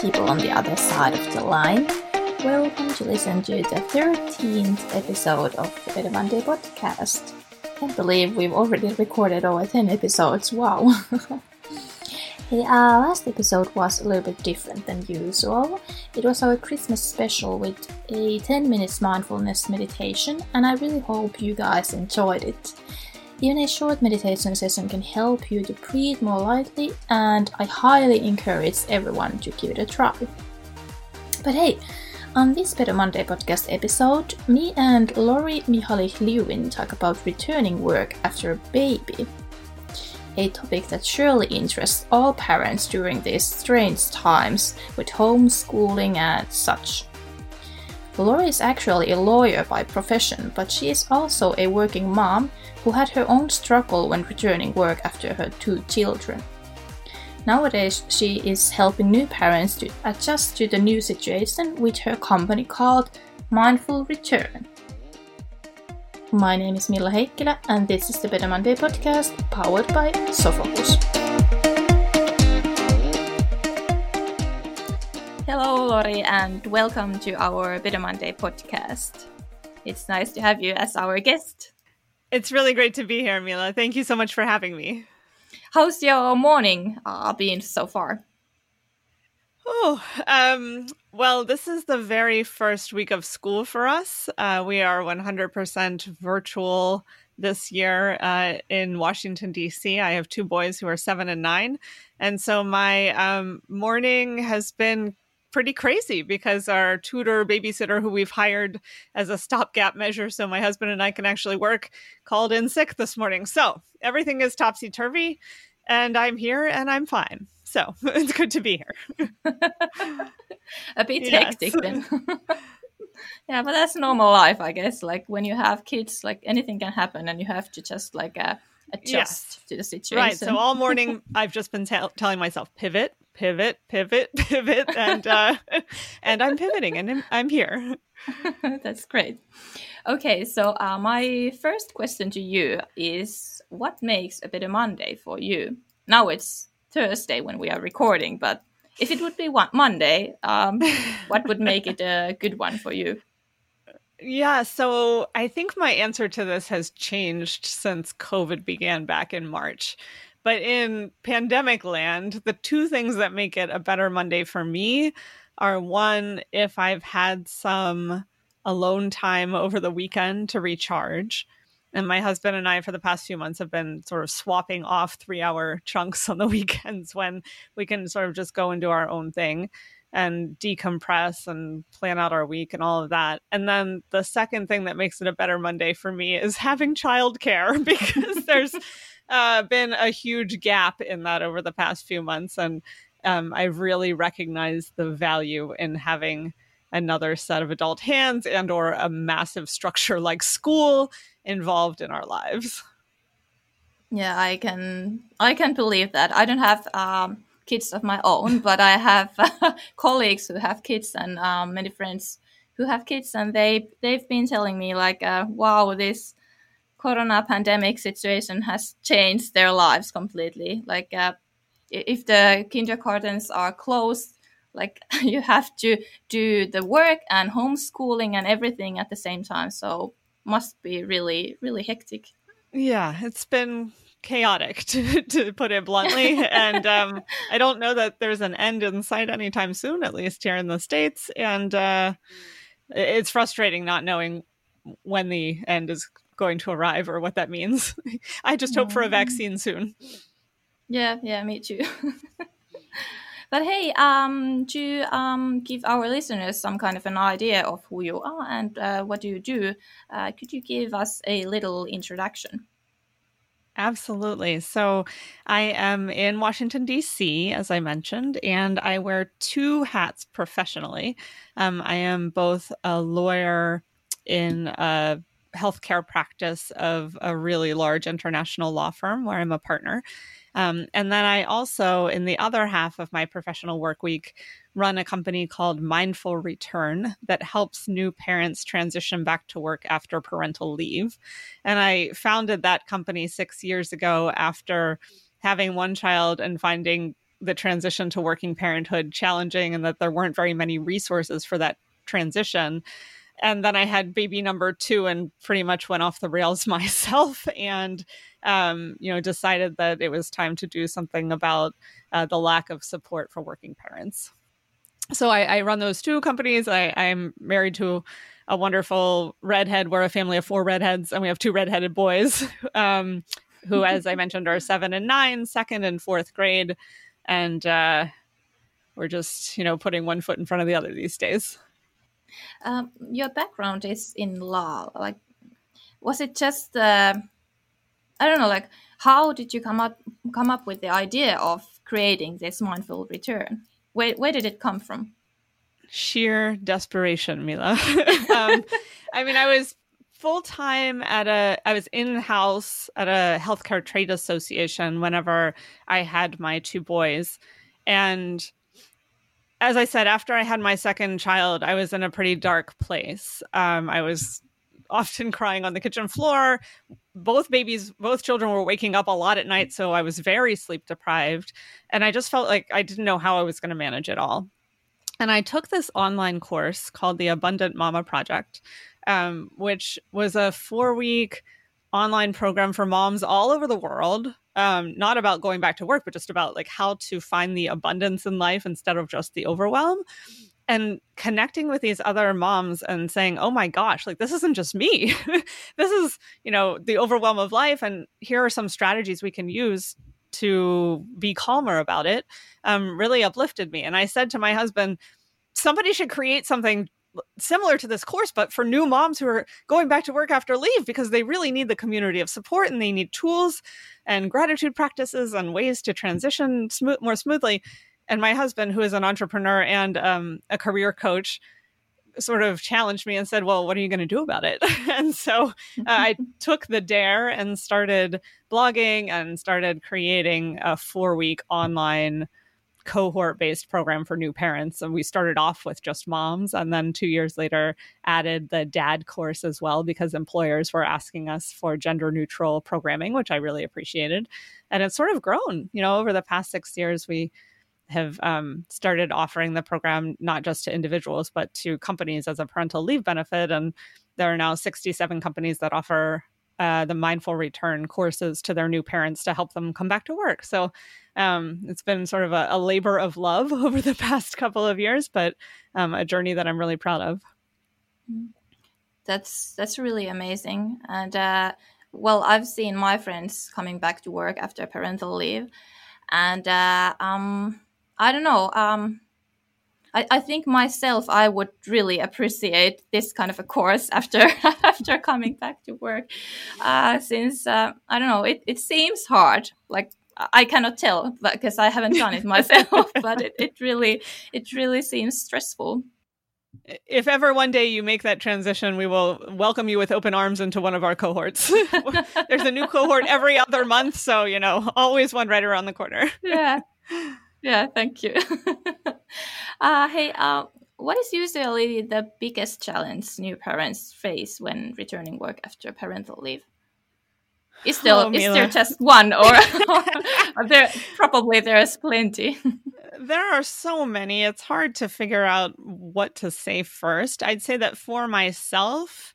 people on the other side of the line. Welcome to listen to the 13th episode of the Monday podcast. I can't believe we've already recorded over 10 episodes. Wow. The last episode was a little bit different than usual. It was our Christmas special with a 10 minutes mindfulness meditation, and I really hope you guys enjoyed it. Even a short meditation session can help you to breathe more lightly, and I highly encourage everyone to give it a try. But hey, on this Better Monday podcast episode, me and Lori Mihalich-Levin talk about returning work after a baby a topic that surely interests all parents during these strange times with homeschooling and such. Lori is actually a lawyer by profession, but she is also a working mom who had her own struggle when returning work after her two children. Nowadays, she is helping new parents to adjust to the new situation with her company called Mindful Return. My name is Milla Heikkilä, and this is the Better Monday podcast powered by Sofocus. Hello, Lori, and welcome to our Better Monday podcast. It's nice to have you as our guest. It's really great to be here, Milla. Thank you so much for having me. How's your morning uh, been so far? Oh, um, well, this is the very first week of school for us. Uh, we are 100% virtual this year uh, in Washington, D.C. I have two boys who are seven and nine. And so my um, morning has been pretty crazy because our tutor babysitter who we've hired as a stopgap measure so my husband and I can actually work called in sick this morning. So everything is topsy turvy and I'm here and I'm fine. So it's good to be here. a bit yes. hectic then. yeah, but that's normal life, I guess. Like when you have kids, like anything can happen, and you have to just like uh, adjust yes. to the situation. Right. So all morning, I've just been t- telling myself, pivot, pivot, pivot, pivot, and uh, and I'm pivoting, and I'm, I'm here. That's great. Okay, so uh, my first question to you is, what makes a better Monday for you? Now it's Thursday when we are recording, but if it would be one Monday, um, what would make it a good one for you? Yeah, so I think my answer to this has changed since COVID began back in March. But in pandemic land, the two things that make it a better Monday for me are one, if I've had some alone time over the weekend to recharge. And my husband and I, for the past few months, have been sort of swapping off three hour chunks on the weekends when we can sort of just go and do our own thing and decompress and plan out our week and all of that. And then the second thing that makes it a better Monday for me is having childcare because there's uh, been a huge gap in that over the past few months. And um, I've really recognized the value in having another set of adult hands and or a massive structure like school involved in our lives. Yeah i can i can believe that. I don't have um, kids of my own but i have colleagues who have kids and um, many friends who have kids. And they they've been telling me like uh, wow this corona pandemic situation has changed their lives completely. Like uh, if the kindergartens are closed like you have to do the work and homeschooling and everything at the same time. So must be really really hectic. Yeah it's been chaotic to, to put it bluntly. And um, i don't know that there's an end in sight anytime soon at least here in the states. And uh, it's frustrating not knowing when the end is going to arrive or what that means i just hope for a vaccine soon yeah yeah me too But hey, um, to um, give our listeners some kind of an idea of who you are and uh, what do you do, uh, could you give us a little introduction? Absolutely. So I am in Washington, D.C., as I mentioned, and I wear two hats professionally. Um, I am both a lawyer in a healthcare practice of a really large international law firm where I'm a partner. Um, and then I also, in the other half of my professional work week, run a company called Mindful Return that helps new parents transition back to work after parental leave. And I founded that company six years ago after having one child and finding the transition to working parenthood challenging and that there weren't very many resources for that transition and then I had baby number two and pretty much went off the rails myself and um, you know decided that it was time to do something about uh, the lack of support for working parents. So I, I run those two companies. I, I'm married to a wonderful redhead. We're a family of four redheads, and we have two redheaded boys, um, who, as I mentioned, are seven and nine, second and fourth grade, and uh, we're just you know putting one foot in front of the other these days. Um, your background is in law. Like, was it just uh, I don't know, like how did you come up come up with the idea of creating this mindful return? Where where did it come from? Sheer desperation, Milla. um, I mean, I was full time at a I was in house at a healthcare trade association whenever I had my two boys. And as I said, after I had my second child, I was in a pretty dark place. Um, I was often crying on the kitchen floor. Both babies, both children were waking up a lot at night. So I was very sleep deprived. And I just felt like I didn't know how I was going to manage it all. And I took this online course called the Abundant Mama Project, um, which was a four week online program for moms all over the world um, not about going back to work, but just about like how to find the abundance in life instead of just the overwhelm. And connecting with these other moms and saying, oh my gosh, like this isn't just me. this is, you know, the overwhelm of life. And here are some strategies we can use to be calmer about it um, really uplifted me. And I said to my husband, somebody should create something similar to this course, but for new moms who are going back to work after leave because they really need the community of support and they need tools and gratitude practices and ways to transition more smoothly. And my husband, who is an entrepreneur and um, a career coach, sort of challenged me and said, Well, what are you going to do about it? and so uh, I took the dare and started blogging and started creating a four week online cohort based program for new parents. And we started off with just moms. And then two years later, added the dad course as well because employers were asking us for gender neutral programming, which I really appreciated. And it's sort of grown. You know, over the past six years, we have um, started offering the program not just to individuals, but to companies as a parental leave benefit. And there are now 67 companies that offer uh, the mindful return courses to their new parents to help them come back to work. So um, it's been sort of a, a, labor of love over the past couple of years, but um, a journey that I'm really proud of. That's that's really amazing, and uh, well, I've seen my friends coming back to work after parental leave, and uh, um, I don't know. Um, I, I think myself I would really appreciate this kind of a course after after coming back to work, uh, since uh, I don't know it, it seems hard. Like I cannot tell because I haven't done it myself, but it, it really it really seems stressful. If ever one day you make that transition, we will welcome you with open arms into one of our cohorts. There's a new cohort every other month, so you know, always one right around the corner. yeah, yeah. Thank you. Uh, hey, uh, what is usually the biggest challenge new parents face when returning work after parental leave? Is there oh, is there just one, or, or there probably there's plenty? there are so many. It's hard to figure out what to say first. I'd say that for myself,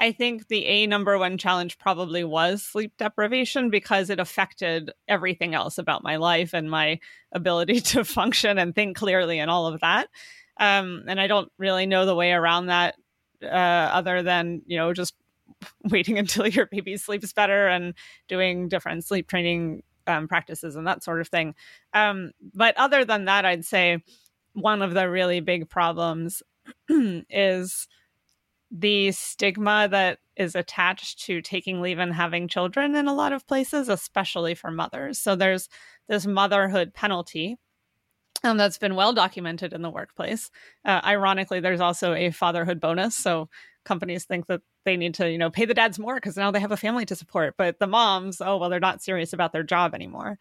I think the A number one challenge probably was sleep deprivation because it affected everything else about my life and my ability to function and think clearly and all of that. Um, and I don't really know the way around that uh, other than, you know, just waiting until your baby sleeps better and doing different sleep training um, practices and that sort of thing. Um, but other than that, I'd say one of the really big problems is the stigma that is attached to taking leave and having children in a lot of places, especially for mothers. So there's this motherhood penalty um, that's been well documented in the workplace. Uh, ironically, there's also a fatherhood bonus. So companies think that they need to, you know, pay the dads more because now they have a family to support. But the moms, oh, well, they're not serious about their job anymore.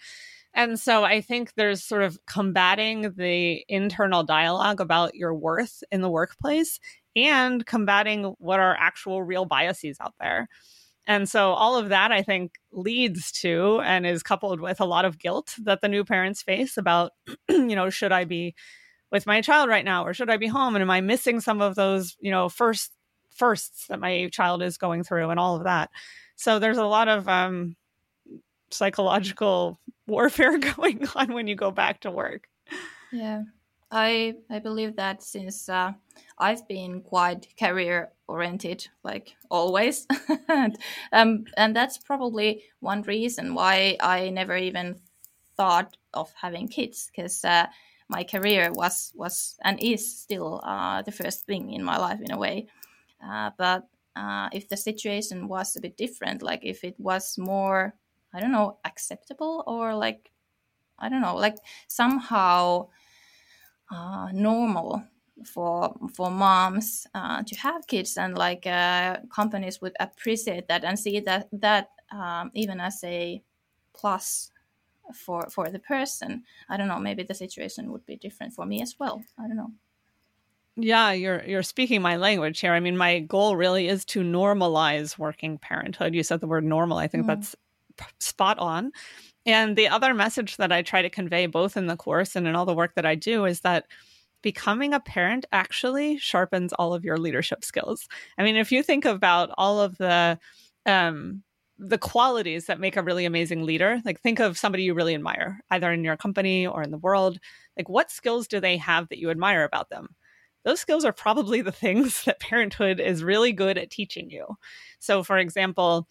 And so I think there's sort of combating the internal dialogue about your worth in the workplace and combating what are actual real biases out there. And so all of that, I think, leads to and is coupled with a lot of guilt that the new parents face about, you know, should I be with my child right now or should I be home? And am I missing some of those, you know, first firsts that my child is going through and all of that? So there's a lot of um, psychological warfare going on when you go back to work. Yeah. I I believe that since uh, I've been quite career oriented, like always, and, um, and that's probably one reason why I never even thought of having kids because uh, my career was was and is still uh, the first thing in my life in a way. Uh, but uh, if the situation was a bit different, like if it was more, I don't know, acceptable or like, I don't know, like somehow uh, normal for for moms uh, to have kids and like uh, companies would appreciate that and see that that um, even as a plus for for the person. I don't know maybe the situation would be different for me as well. I don't know. Yeah you're you're speaking my language here. I mean my goal really is to normalize working parenthood. You said the word normal. I think mm. that's spot on and the other message that i try to convey both in the course and in all the work that i do is that becoming a parent actually sharpens all of your leadership skills. I mean, if you think about all of the um, the qualities that make a really amazing leader, like think of somebody you really admire, either in your company or in the world. Like, what skills do they have that you admire about them? Those skills are probably the things that parenthood is really good at teaching you. So, for example,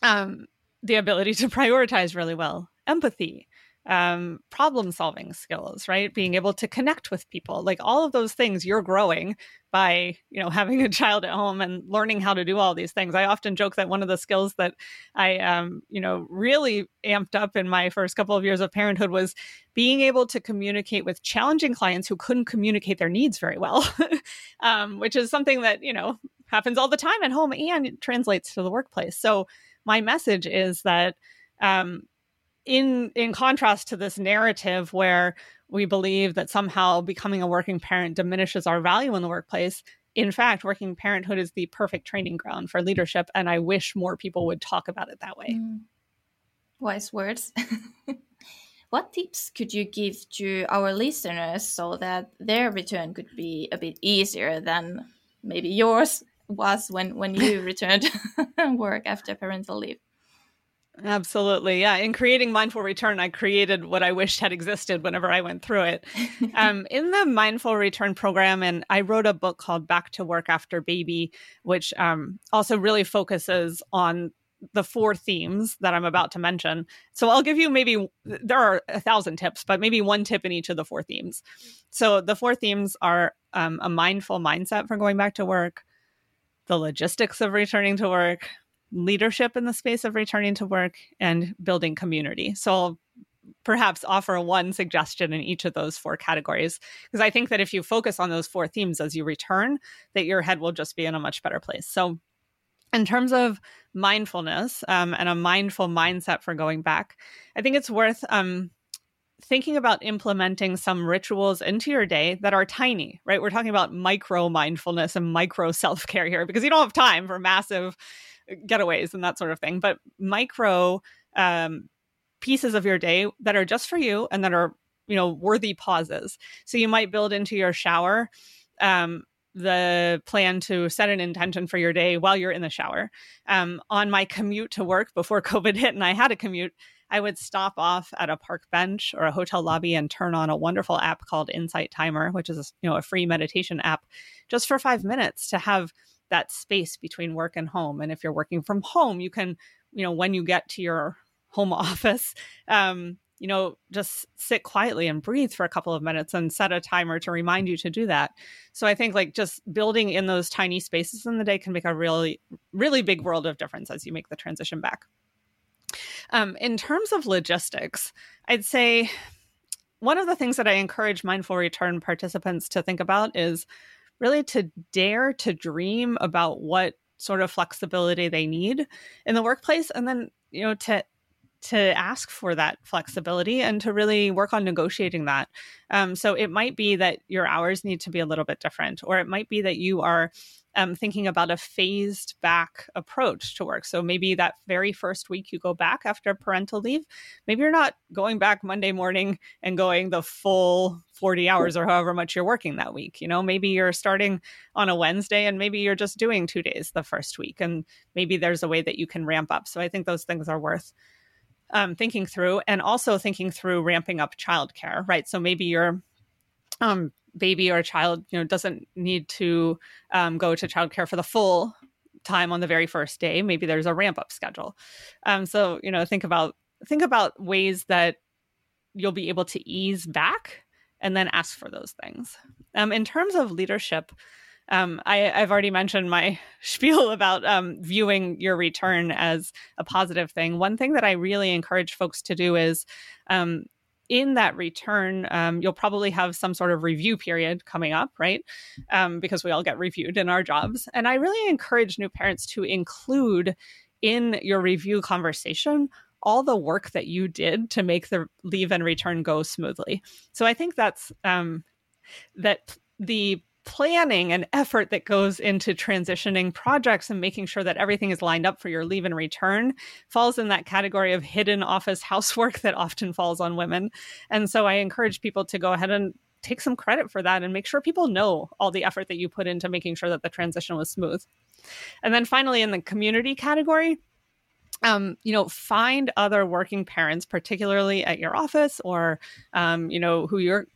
um, the ability to prioritize really well, empathy, um, problem solving skills, right? Being able to connect with people, like all of those things you're growing by, you know, having a child at home and learning how to do all these things. I often joke that one of the skills that I, um, you know, really amped up in my first couple of years of parenthood was being able to communicate with challenging clients who couldn't communicate their needs very well, um, which is something that, you know, happens all the time at home and translates to the workplace. So my message is that um, in in contrast to this narrative where we believe that somehow becoming a working parent diminishes our value in the workplace in fact working parenthood is the perfect training ground for leadership and i wish more people would talk about it that way. Mm. wise words. What tips could you give to our listeners so that their return could be a bit easier than maybe yours was when when you returned work after parental leave Absolutely. Yeah. In creating Mindful Return, I created what I wished had existed whenever I went through it. um, in the Mindful Return program, and I wrote a book called Back to Work After Baby, which um, also really focuses on the four themes that I'm about to mention. So I'll give you maybe, there are a thousand tips, but maybe one tip in each of the four themes. So the four themes are um, a mindful mindset for going back to work, the logistics of returning to work, leadership in the space of returning to work and building community. So I'll perhaps offer one suggestion in each of those four categories because I think that if you focus on those four themes as you return, that your head will just be in a much better place. So in terms of mindfulness um, and a mindful mindset for going back, I think it's worth um, thinking about implementing some rituals into your day that are tiny, right? We're talking about micro mindfulness and micro self care here because you don't have time for massive getaways and that sort of thing, but micro um, pieces of your day that are just for you and that are you know worthy pauses. So you might build into your shower um, the plan to set an intention for your day while you're in the shower. Um, on my commute to work before COVID hit, and I had a commute, I would stop off at a park bench or a hotel lobby and turn on a wonderful app called Insight Timer, which is you know a free meditation app, just for five minutes to have that space between work and home. And if you're working from home, you can, you know, when you get to your home office, um, you know, just sit quietly and breathe for a couple of minutes and set a timer to remind you to do that. So I think like just building in those tiny spaces in the day can make a really, really big world of difference as you make the transition back. Um, in terms of logistics, I'd say one of the things that I encourage mindful return participants to think about is really to dare to dream about what sort of flexibility they need in the workplace and then you know to to ask for that flexibility and to really work on negotiating that. Um, so it might be that your hours need to be a little bit different, or it might be that you are um, thinking about a phased back approach to work. So maybe that very first week you go back after parental leave, maybe you're not going back Monday morning and going the full 40 hours or however much you're working that week. You know, maybe you're starting on a Wednesday and maybe you're just doing two days the first week. And maybe there's a way that you can ramp up. So I think those things are worth um, thinking through and also thinking through ramping up childcare, right? So maybe you're um, baby or child, you know, doesn't need to um, go to childcare for the full time on the very first day. Maybe there's a ramp up schedule. Um, so you know, think about think about ways that you'll be able to ease back and then ask for those things. Um, in terms of leadership, um, I, have already mentioned my spiel about um, viewing your return as a positive thing. One thing that I really encourage folks to do is um, in that return, um, you'll probably have some sort of review period coming up, right? Um, because we all get reviewed in our jobs. And I really encourage new parents to include in your review conversation all the work that you did to make the leave and return go smoothly. So I think that's um, that the planning and effort that goes into transitioning projects and making sure that everything is lined up for your leave and return falls in that category of hidden office housework that often falls on women. And so I encourage people to go ahead and take some credit for that and make sure people know all the effort that you put into making sure that the transition was smooth. And then finally, in the community category, um, you know, find other working parents, particularly at your office or, um, you know, who you're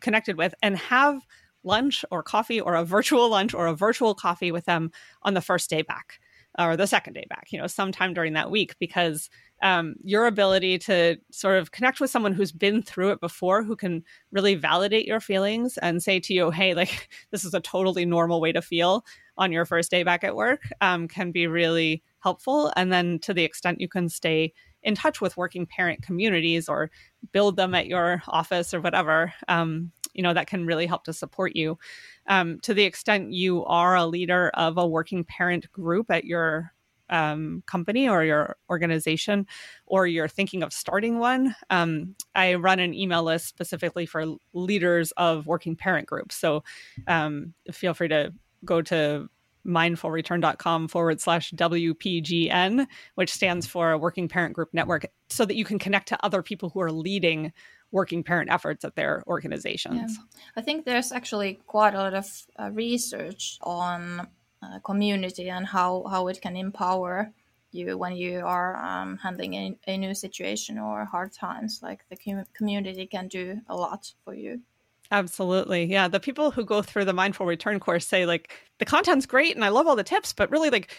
connected with, and have lunch or coffee or a virtual lunch or a virtual coffee with them on the first day back or the second day back, you know, sometime during that week, because um, your ability to sort of connect with someone who's been through it before, who can really validate your feelings and say to you, hey, like, this is a totally normal way to feel on your first day back at work, um, can be really helpful. And then to the extent you can stay in touch with working parent communities or build them at your office or whatever, um, you know that can really help to support you um, to the extent you are a leader of a working parent group at your um, company or your organization, or you're thinking of starting one, um, I run an email list specifically for leaders of working parent groups. So um, feel free to go to mindfulreturn.com forward slash WPGN, which stands for Working Parent Group Network, so that you can connect to other people who are leading working parent efforts at their organizations. Yeah. I think there's actually quite a lot of uh, research on uh, community and how, how it can empower you when you are um, handling a, a, new situation or hard times. Like the com- community can do a lot for you. Absolutely. Yeah. The people who go through the mindful return course say, like, the content's great and I love all the tips, but really, like,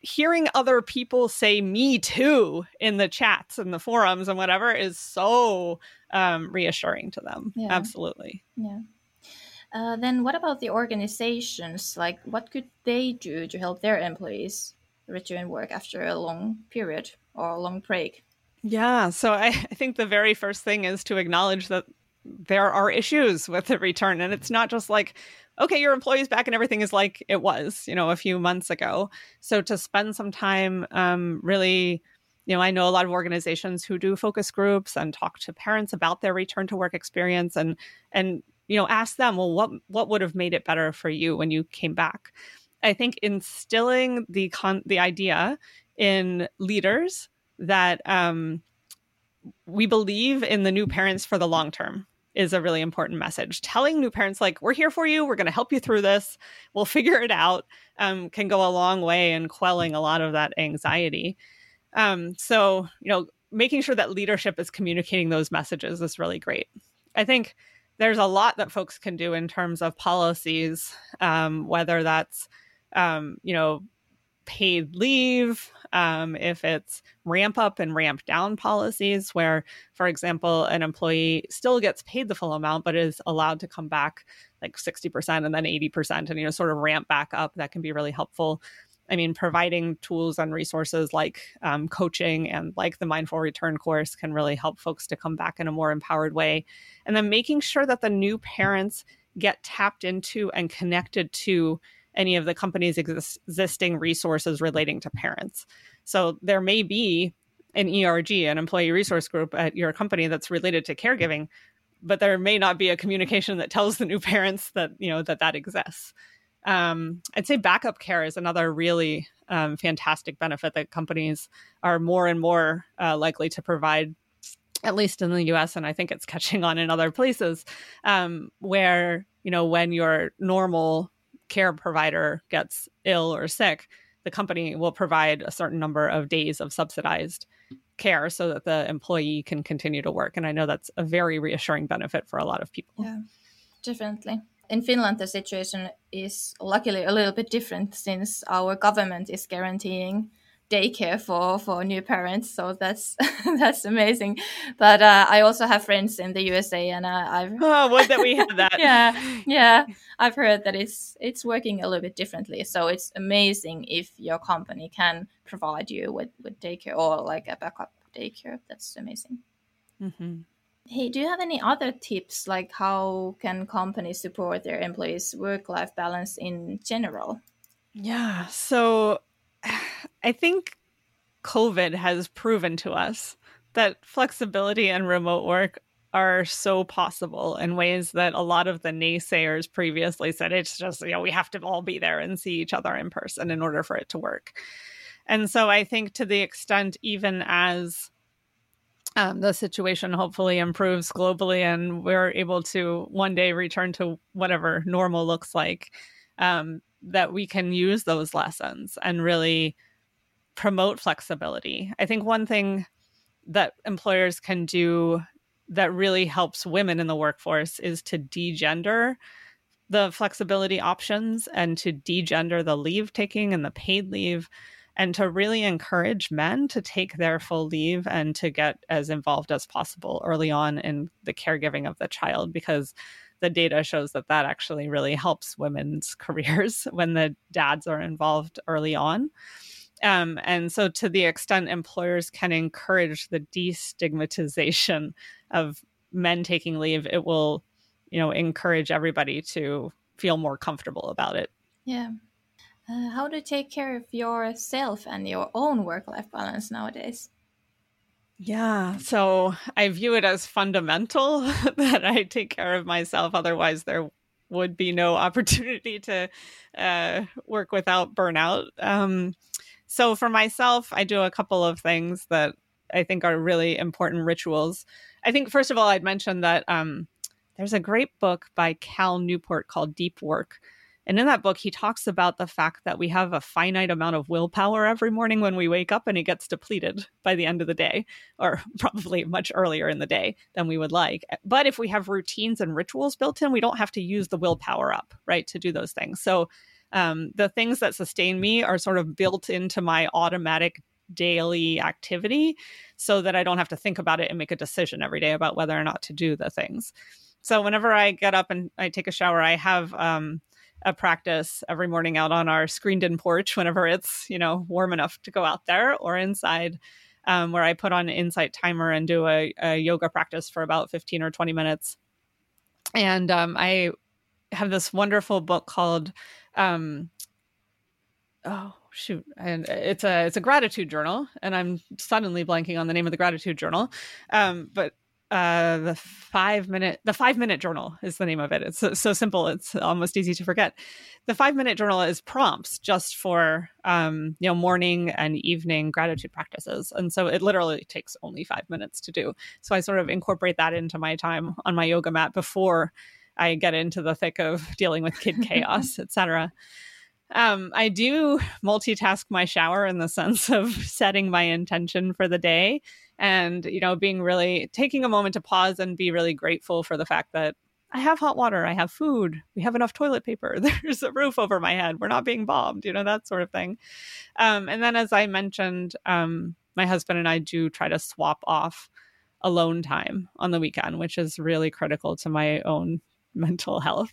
hearing other people say me too in the chats and the forums and whatever is so um, reassuring to them. Yeah. Absolutely. Yeah. Uh, then what about the organizations? Like, what could they do to help their employees return work after a long period or a long break? Yeah. So I, I think the very first thing is to acknowledge that there are issues with the return. And it's not just like, okay, your employee's back and everything is like it was, you know, a few months ago. So to spend some time um, really you know, I know a lot of organizations who do focus groups and talk to parents about their return to work experience and and you know, ask them, well, what what would have made it better for you when you came back? I think instilling the con- the idea in leaders that um, we believe in the new parents for the long term is a really important message. Telling new parents, like, we're here for you, we're going to help you through this, we'll figure it out, um, can go a long way in quelling a lot of that anxiety. Um, so, you know, making sure that leadership is communicating those messages is really great. I think there's a lot that folks can do in terms of policies, um, whether that's, um, you know, paid leave, um, if it's ramp up and ramp down policies, where, for example, an employee still gets paid the full amount, but is allowed to come back like 60% and then 80% and, you know, sort of ramp back up, that can be really helpful. I mean, providing tools and resources like um, coaching and like the Mindful Return course can really help folks to come back in a more empowered way. And then making sure that the new parents get tapped into and connected to any of the company's exist- existing resources relating to parents. So there may be an ERG, an employee resource group at your company that's related to caregiving, but there may not be a communication that tells the new parents that you know that that exists. Um, I'd say backup care is another really um, fantastic benefit that companies are more and more uh, likely to provide, at least in the U.S. and I think it's catching on in other places, um, where you know when your normal care provider gets ill or sick, the company will provide a certain number of days of subsidized care so that the employee can continue to work. And I know that's a very reassuring benefit for a lot of people. Yeah, definitely. In Finland, the situation is luckily a little bit different since our government is guaranteeing daycare for for new parents so that's that's amazing. But uh, i also have friends in the usa and uh, i've oh what that we have that. Yeah yeah. I've heard that it's it's working a little bit differently so it's amazing if your company can provide you with with daycare or like a backup daycare. That's amazing. Mm-hmm. hey do you have any other tips like how can companies support their employees work life balance in general? Yeah so I think COVID has proven to us that flexibility and remote work are so possible in ways that a lot of the naysayers previously said it's just, you know, we have to all be there and see each other in person in order for it to work. And so I think to the extent, even as um, the situation hopefully improves globally and we're able to one day return to whatever normal looks like, um, that we can use those lessons and really promote flexibility. I think one thing that employers can do that really helps women in the workforce is to degender the flexibility options and to degender the leave taking and the paid leave and to really encourage men to take their full leave and to get as involved as possible early on in the caregiving of the child because the data shows that that actually really helps women's careers when the dads are involved early on. Um, and so, to the extent employers can encourage the destigmatization of men taking leave, it will, you know, encourage everybody to feel more comfortable about it. Yeah. Uh, how do you take care of yourself and your own work life balance nowadays? Yeah. So I view it as fundamental that I take care of myself. Otherwise, there would be no opportunity to uh, work without burnout. Um, so for myself, I do a couple of things that I think are really important rituals. I think, first of all, I'd mention that um, there's a great book by Cal Newport called Deep Work and in that book, he talks about the fact that we have a finite amount of willpower every morning when we wake up and it gets depleted by the end of the day, or probably much earlier in the day than we would like. But if we have routines and rituals built in, we don't have to use the willpower up, right, to do those things. So um, the things that sustain me are sort of built into my automatic daily activity so that I don't have to think about it and make a decision every day about whether or not to do the things. So whenever I get up and I take a shower, I have um, a practice every morning out on our screened in porch whenever it's, you know, warm enough to go out there or inside. Um, where I put on an insight timer and do a, a, yoga practice for about 15 or 20 minutes. And um, I have this wonderful book called, um, oh shoot, and it's a it's a gratitude journal, and I'm suddenly blanking on the name of the gratitude journal. Um, but uh the five minute the five minute journal is the name of it. It's so, so, simple. It's almost easy to forget. The five minute journal is prompts just for um you know morning and evening gratitude practices. And so it literally takes only five minutes to do. So i sort of incorporate that into my time on my yoga mat before i get into the thick of dealing with kid chaos etc um, I do multitask my shower in the sense of setting my intention for the day and you know being really taking a moment to pause and be really grateful for the fact that I have hot water, I have food, we have enough toilet paper, there's a roof over my head, we're not being bombed, you know, that sort of thing. Um, and then, as I mentioned, um, my husband and I do try to swap off alone time on the weekend, which is really critical to my own mental health.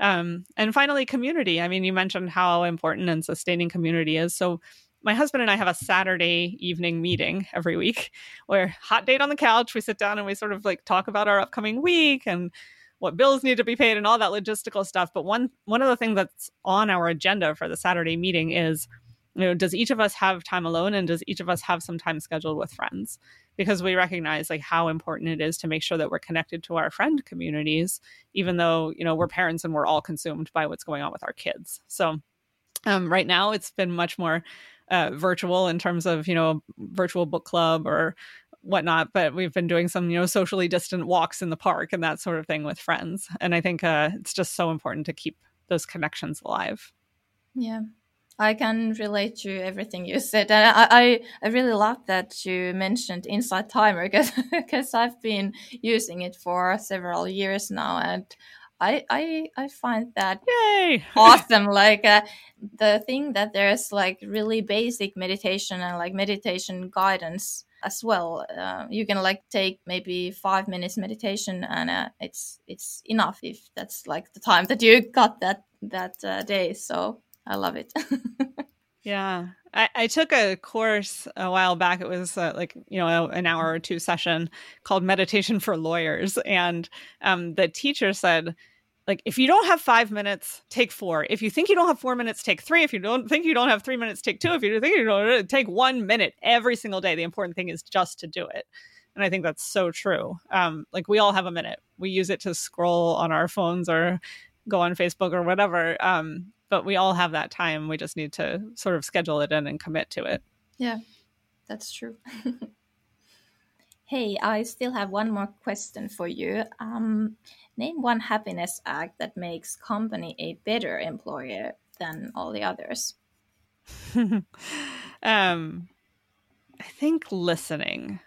Um, and finally, community. I mean, you mentioned how important and sustaining community is. So, my husband and I have a Saturday evening meeting every week where hot date on the couch, we sit down and we sort of like talk about our upcoming week and what bills need to be paid and all that logistical stuff. But one one of the things that's on our agenda for the Saturday meeting is you know does each of us have time alone and does each of us have some time scheduled with friends because we recognize like how important it is to make sure that we're connected to our friend communities even though you know we're parents and we're all consumed by what's going on with our kids. So um, right now it's been much more uh, virtual in terms of you know virtual book club or whatnot but we've been doing some you know socially distant walks in the park and that sort of thing with friends. And i think uh, it's just so important to keep those connections alive. Yeah I can relate to everything you said, and I, I, I really love that you mentioned Insight Timer because because I've been using it for several years now, and I I I find that Yay! awesome. like uh, the thing that there's like really basic meditation and like meditation guidance as well. Uh, you can like take maybe five minutes meditation, and uh, it's it's enough if that's like the time that you got that that uh, day. So I love it. yeah. I, I, took a course a while back. It was uh, like, you know, an hour or two session called Meditation for Lawyers. And um, the teacher said, like, if you don't have five minutes, take four. If you think you don't have four minutes, take three. If you don't think you don't have three minutes, take two. If you think you don't, take one minute every single day. The important thing is just to do it. And I think that's so true. Um, like, we all have a minute. We use it to scroll on our phones or go on Facebook or whatever. Um, but we all have that time. We just need to sort of schedule it in and commit to it. Yeah, that's true. hey, I still have one more question for you. Um, name one happiness act that makes company a better employer than all the others. um, I think listening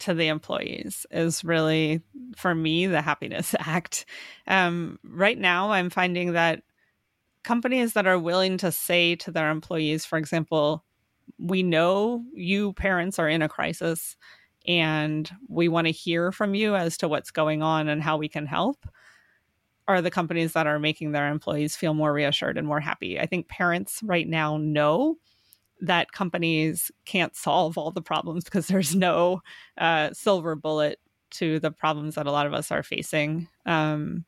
to the employees is really for me the happiness act um, right now i'm finding that companies that are willing to say to their employees, for example, we know you parents are in a crisis and we want to hear from you as to what's going on and how we can help are the companies that are making their employees feel more reassured and more happy. I think parents right now know that companies can't solve all the problems because there's no uh, silver bullet to the problems that a lot of us are facing. Um,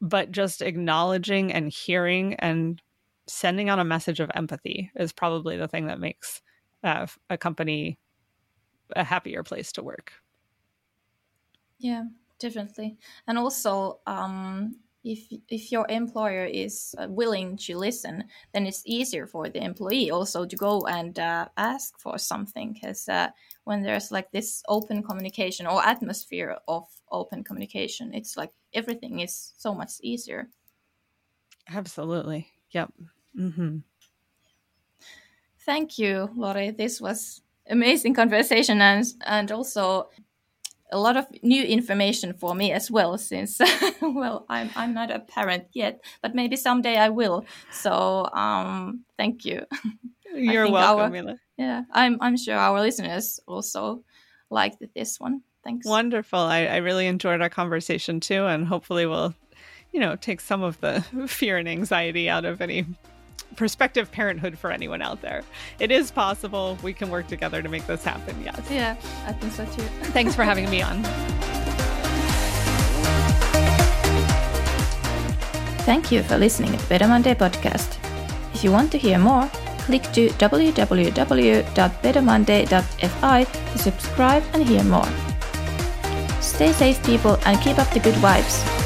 but just acknowledging and hearing and sending out a message of empathy is probably the thing that makes uh, a company a happier place to work. Yeah, definitely. And also, um, if if your employer is uh, willing to listen, then it's easier for the employee also to go and uh, ask for something. Because uh, when there's like this open communication or atmosphere of open communication, it's like everything is so much easier. Absolutely. Yep. Mm-hmm. Thank you, Lori. This was amazing conversation and and also a lot of new information for me as well since well I'm I'm not a parent yet but maybe someday I will. So um thank you. You're welcome our, Milla. yeah I'm I'm sure our listeners also liked this one. Thanks. Wonderful. I, I really enjoyed our conversation too and hopefully we'll you know take some of the fear and anxiety out of any prospective parenthood for anyone out there. It is possible. We can work together to make this happen. Yes. Yeah, I think so too. Thanks for having me on. Thank you for listening to Better Monday podcast. If you want to hear more, click to www.bettermonday.fi to subscribe and hear more. Stay safe, people, and keep up the good vibes.